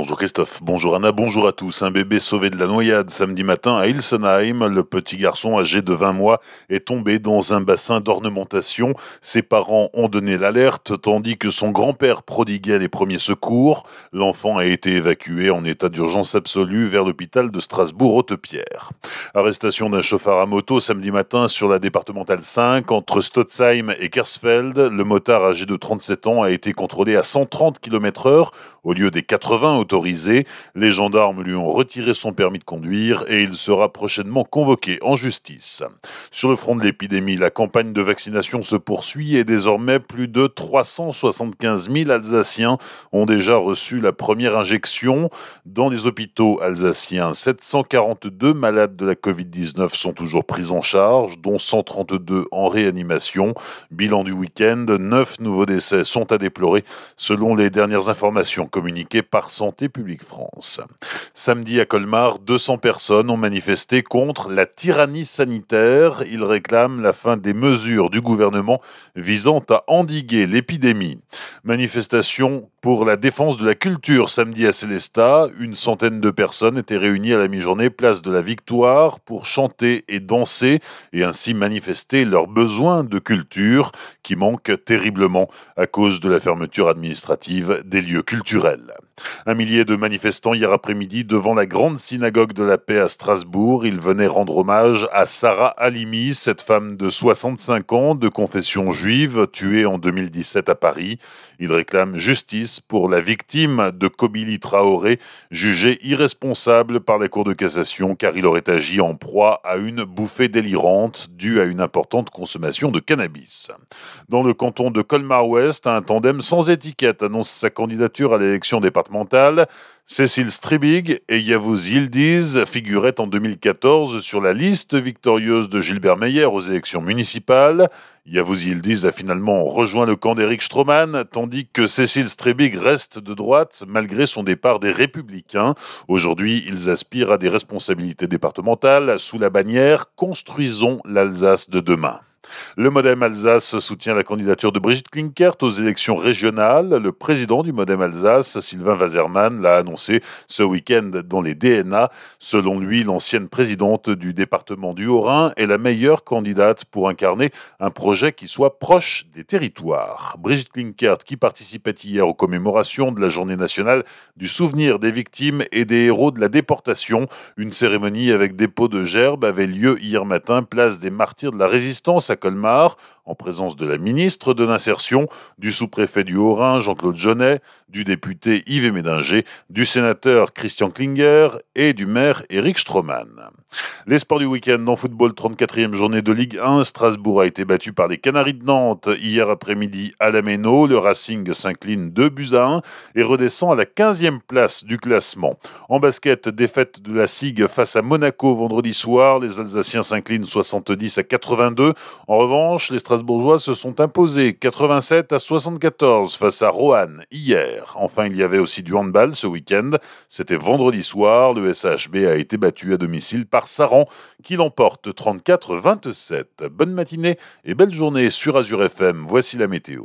Bonjour Christophe, bonjour Anna, bonjour à tous. Un bébé sauvé de la noyade samedi matin à Ilsenheim. Le petit garçon âgé de 20 mois est tombé dans un bassin d'ornementation. Ses parents ont donné l'alerte tandis que son grand-père prodiguait les premiers secours. L'enfant a été évacué en état d'urgence absolue vers l'hôpital de Strasbourg-Hautepierre. Arrestation d'un chauffeur à moto samedi matin sur la départementale 5 entre Stotzheim et Kersfeld. Le motard âgé de 37 ans a été contrôlé à 130 km heure au lieu des 80 autorisés. Les gendarmes lui ont retiré son permis de conduire et il sera prochainement convoqué en justice. Sur le front de l'épidémie, la campagne de vaccination se poursuit et désormais plus de 375 000 Alsaciens ont déjà reçu la première injection. Dans les hôpitaux alsaciens, 742 malades de la Covid-19 sont toujours pris en charge, dont 132 en réanimation. Bilan du week-end, 9 nouveaux décès sont à déplorer selon les dernières informations communiqué par Santé publique France. Samedi à Colmar, 200 personnes ont manifesté contre la tyrannie sanitaire. Ils réclament la fin des mesures du gouvernement visant à endiguer l'épidémie. Manifestation pour la défense de la culture samedi à Célestat. Une centaine de personnes étaient réunies à la mi-journée place de la Victoire pour chanter et danser et ainsi manifester leurs besoins de culture qui manquent terriblement à cause de la fermeture administrative des lieux culturels. Un millier de manifestants hier après-midi devant la grande synagogue de la paix à Strasbourg. Ils venaient rendre hommage à Sarah Halimi, cette femme de 65 ans de confession juive tuée en 2017 à Paris. Ils réclament justice pour la victime de Kobili Traoré, jugé irresponsable par la Cour de cassation car il aurait agi en proie à une bouffée délirante due à une importante consommation de cannabis. Dans le canton de Colmar-Ouest, un tandem sans étiquette annonce sa candidature à l'élection départementale. Cécile Stribig et Yavuz Yildiz figuraient en 2014 sur la liste victorieuse de Gilbert Meyer aux élections municipales. Yavuz Yildiz a finalement rejoint le camp d'Éric Stroman, tandis que Cécile Stribig reste de droite malgré son départ des Républicains. Aujourd'hui, ils aspirent à des responsabilités départementales sous la bannière Construisons l'Alsace de demain. Le Modem Alsace soutient la candidature de Brigitte Klinkert aux élections régionales. Le président du Modem Alsace, Sylvain Wazerman, l'a annoncé ce week-end dans les DNA. Selon lui, l'ancienne présidente du département du Haut-Rhin est la meilleure candidate pour incarner un projet qui soit proche des territoires. Brigitte Klinkert, qui participait hier aux commémorations de la journée nationale du souvenir des victimes et des héros de la déportation, une cérémonie avec dépôt de gerbes avait lieu hier matin, place des martyrs de la résistance à Colmar, en présence de la ministre de l'Insertion, du sous-préfet du Haut-Rhin, Jean-Claude Jeunet, du député Yves Médinger, du sénateur Christian Klinger et du maire Éric Stroman. Les sports du week-end en football, 34e journée de Ligue 1. Strasbourg a été battu par les Canaries de Nantes hier après-midi à la Méno. Le Racing s'incline 2 buts à 1 et redescend à la 15e place du classement. En basket, défaite de la SIG face à Monaco vendredi soir. Les Alsaciens s'inclinent 70 à 82. En revanche, les Strasbourgeois se sont imposés 87 à 74 face à Roanne hier. Enfin, il y avait aussi du handball ce week-end. C'était vendredi soir. Le SHB a été battu à domicile par Saran qui l'emporte 34-27. Bonne matinée et belle journée sur Azure FM. Voici la météo.